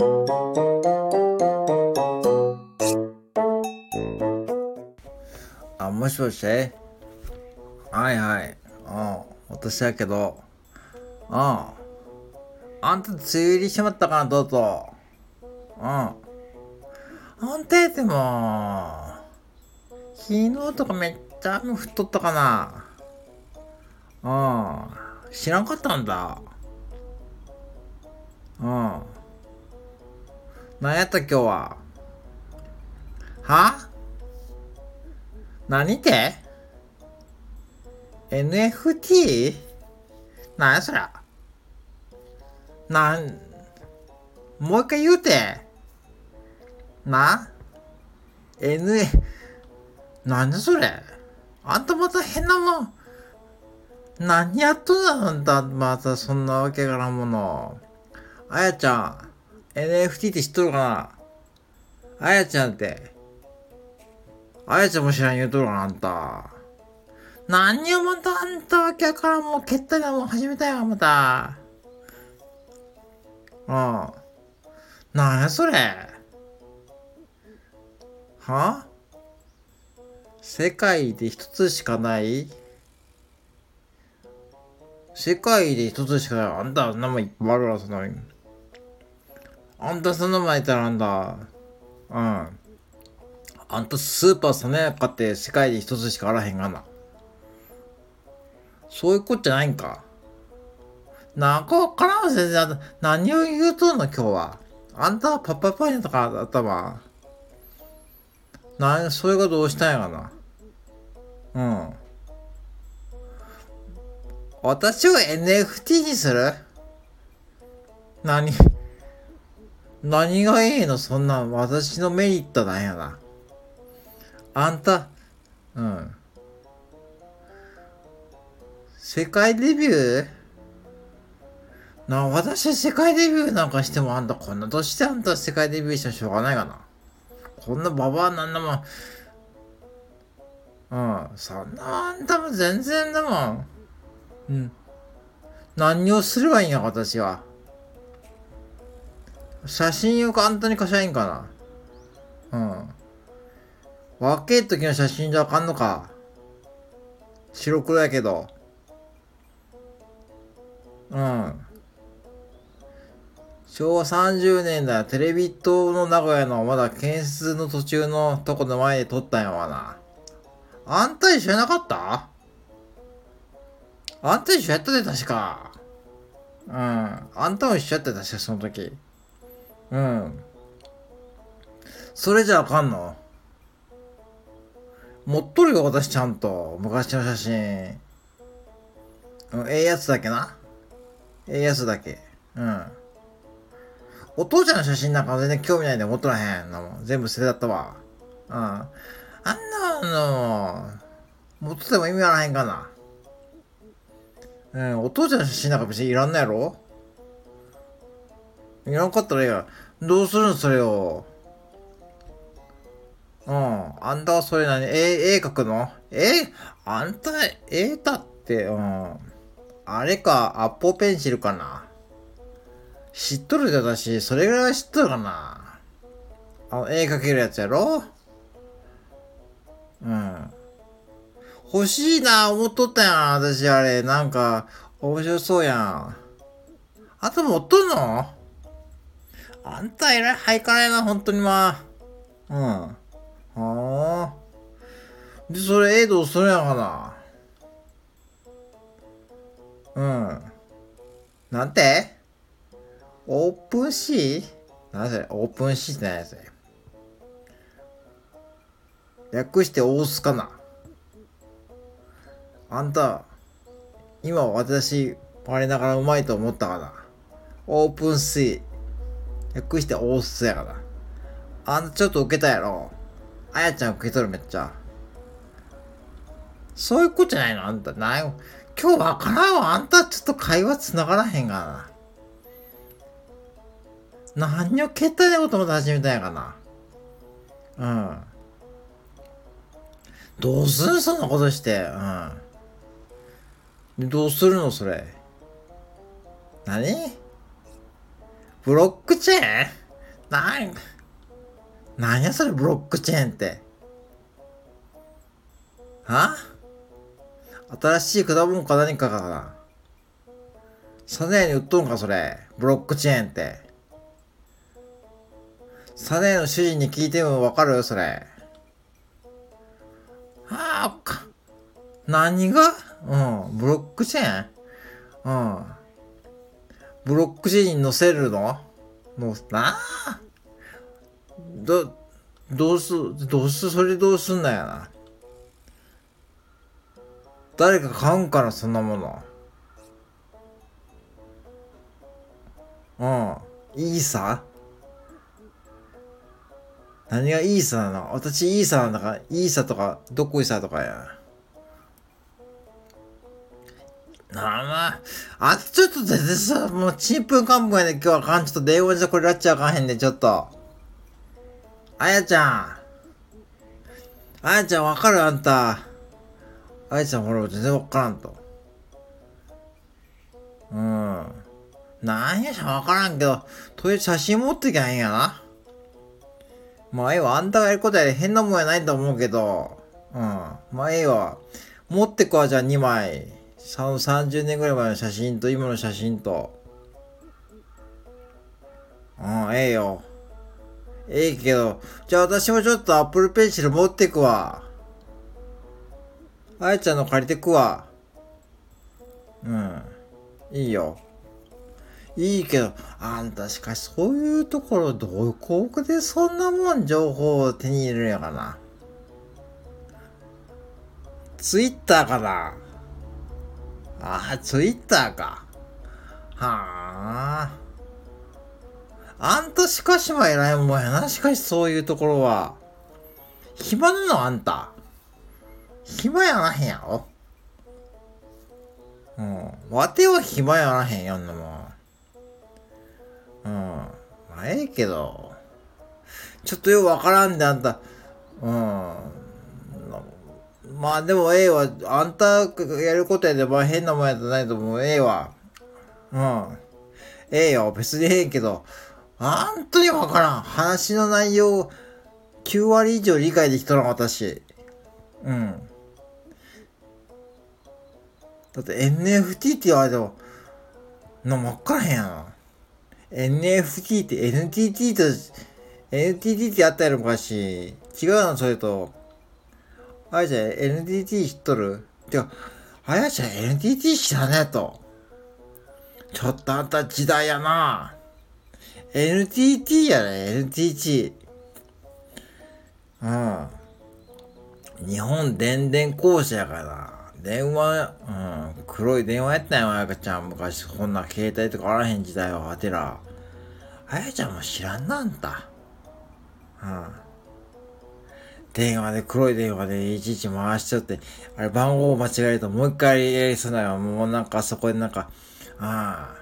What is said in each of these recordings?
あ、もしもし？はいはい。うん。私やけど。うん。あんた梅雨入りしまったかな、どうぞ。うん。あんたやっても、昨日とかめっちゃ雨降っとったかな。うん。知らんかったんだ。うん。何やった今日は？は？何て ?NFT? なんやそりゃ？なん、もう一回言うて。な ?N、なんだそれ？あんたまた変なもん。何やっとんだあんた、またそんなわけからんもの。あやちゃん、NFT って知っとるかな？あやちゃんって。あやちゃんも知らん言うとるかな、あんた。何をまたあんたわけからもう、けったいなもん始めたよ、また。うん。なんやそれ。は？世界で一つしかない？世界で一つしかない。あんた、名前いっぱいあるわ、そんなの。あんたそんな前いたらなんだ。うん。あんたスーパーさねやかって世界で一つしかあらへんがな。そういうことじゃないんか。なんかわからん先生。何を言うとんの今日は。あんたはパッパパイとか頭。な、それがどうしたんやがな。うん。私を NFT にする？何？何がいいの？そんな私のメリットなんやな。あんた、うん。世界デビュー？なあ、私世界デビューなんかしてもあんたこんな年であんた世界デビューしてもしょうがないかな。こんなババアなんだもん。うん。そんなあんたも全然だもん。うん。何をすればいいんや、私は。写真を簡単に貸しゃいいんかな？うん。若い時の写真じゃあかんのか。白黒やけど。うん。昭和30年だ。テレビ塔の名古屋のまだ建設の途中のとこの前で撮ったんやわな。あんた一緒やなかった？あんた一緒やったで、確か。うん。あんたも一緒やったで、確かその時。うん。それじゃあかんの？持っとるよ、私ちゃんと。昔の写真。うん、ええやつだけな。ええやつだけ。うん。お父ちゃんの写真なんか全然興味ないんで持っとらへんなもん。全部捨てだったわ。うん。あんなの、持っとても意味あらへんかな。うん、お父ちゃんの写真なんか別にいらんのやろ？いらんかったらいいや。どうするんそれを？うん。あんたはそれ何？絵、絵描くの？え？あんた、絵だって、うん。あれか、アッポペンシルかな？知っとるで私、それぐらいは知っとるかな？あの、絵描けるやつやろ？うん。欲しいな、思っとったやん、私あれ。なんか、面白そうやん。あと持っとんの？あんたえらいハイカラやな、ほんとにまあ。うん。はあ。で、それ、ええどうするやかな。うん。なんて？ OpenSea？なんそれ OpenSea って何やそれ略して大須かなあんた、今私、我ながらうまいと思ったかなオープンシー。略して大須やから。あんたちょっと受けたやろ。あやちゃん受け取るめっちゃ。そういうことじゃないの？あんた。なん？今日わからんわ。あんたちょっと会話つながらへんがな。何を決体なことまで始めたんやかな。うん。どうするそんなことして？うん。どうするのそれ？何？ブロックチェーン？なん、なんやそれブロックチェーンって。は？新しい果物か何かかな？サネーに売っとんかそれ。ブロックチェーンって。サネーの主人に聞いてもわかる？よそれ。はあ、か。何が？うん。ブロックチェーン？うん。ブロックチェーンに載せるの？もう、なあ？ど、どうす、どうす、それどうすんだよな？誰か買うんかな、そんなもの。うん。いいさ何がいいさなの？私いいさなんだから、いいさとか、どっこいさとかや。あまあ、あちょっと全然さ、もうちんぷんかんぷんやで今日はかん、ちょっと電話じゃこれらっちゃあかんへんで、ちょっと。あやちゃん。あやちゃんわかるあんた。あやちゃんほら全然わからんと。うん。なんやしゃわからんけど、とりあえず写真持ってきゃへんやな。まあええわ、あんたがやることやで変なもんやないと思うけど、うん。まあええわ。持ってくわ、じゃあ2枚。30年ぐらい前の写真と今の写真と。うん、ええよ。ええけど、じゃあ私もちょっとアップルペンシル持ってくわ。あやちゃんの借りてくわ。うん。いいよ。いいけど、あんたしかしそういうところどこでそんなもん情報を手に入れるんやかな。ツイッターかなああ、ツイッターか。はあ。あんたしかしは偉いもんやな。しかしそういうところは。暇なのあんた。暇やらへんやろ。うん。わては暇やらへんやんのも。うん。まあ、ええけど、ちょっとよくわからんで、あんた。うん。まあでもええわ。あんたやることやで、まあ変なもんやったないと思う。ええわ。うん。ええよ。別にええけど、あんとにわからん。話の内容、9割以上理解できとらん、私。うん。だって NFT って言われても、な、わからへんやな。NFT って NTT と、NTT ってやったやろ昔。違うのそれと。あやちゃん NTT 知っとる？てか、あやちゃん NTT 知らねえと。ちょっとあんた時代やな。NTT やね、NTT。うん。日本電電公社やから。電話、うん、黒い電話やったんよ、あやかちゃん。昔、こんな携帯とかあらへん時代は、あてら。あやちゃんも知らんな、んた。うん。電話で、黒い電話でいちいち回しちゃって、あれ番号を間違えるともう一回やりそうなよ。もうなんかそこでなんか、ああ。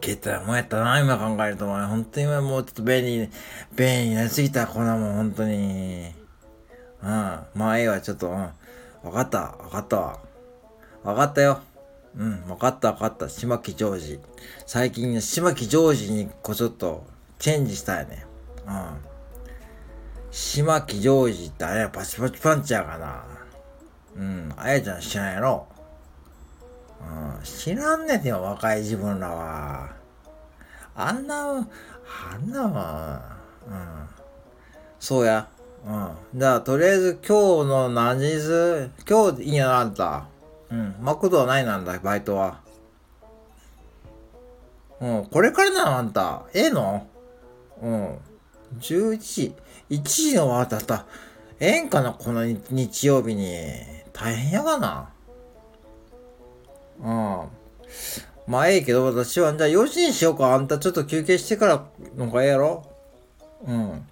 携帯もやったな、今考えると。本当に今もうちょっと便利、便利になりすぎた、こんなもん、本当に。うん。まあ、ええわ、ちょっと、うん。わかった、わかったわ。わかったよ。うん、わかったわかった。島木ジョージ。最近、島木ジョージにこうちょっとチェンジしたよね。うん。島木ジョージってあれはパチパチパンチやかな。うん、あやちゃん知らんやろ？うん、知らんねんよ、若い自分らは。あんな、あんなは、うん。そうや。うん。じゃあ、とりあえず今日の何時？ず、今日いいや、あんた。うん。マクドはないなんだ、バイトは。うん。これからなの、あんた。ええの？うん。11時、1時の終わった。ええんかな、この日曜日に。大変やがな。うん。まあええけど、私は、じゃあ4時にしようか。あんたちょっと休憩してからのがええやろうん。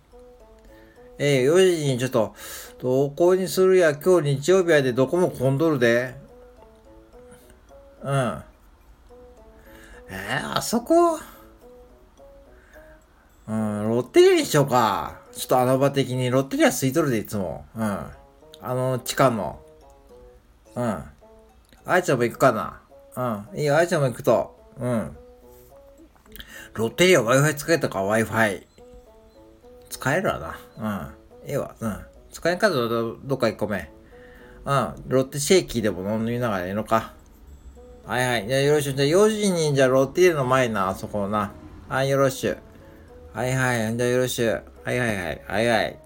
ええー、4時にちょっと、どこにするや、今日日曜日やでどこも混んどるで。うん。えー、あそこうん、ロッテリアにしようか。ちょっと穴場的に、ロッテリア空いとるで、いつも。うん。あの、地下の。うん。あいちゃんも行くかな。うん。いいよ、あいちゃんも行くと。うん。ロッテリア Wi-Fi 使えたか Wi-Fi。使えるわな。うん。ええわ。うん。使えんかったらどっか1個目。うん。ロッテシェーキーでも飲みながらええのか。はいはい。じゃあよろしゅう。じゃあ4時にじゃあロッテリアの前な、あそこな。はい、よろしゅう。はいはい。じゃあよろしゅう。はいはいはい。はいはい。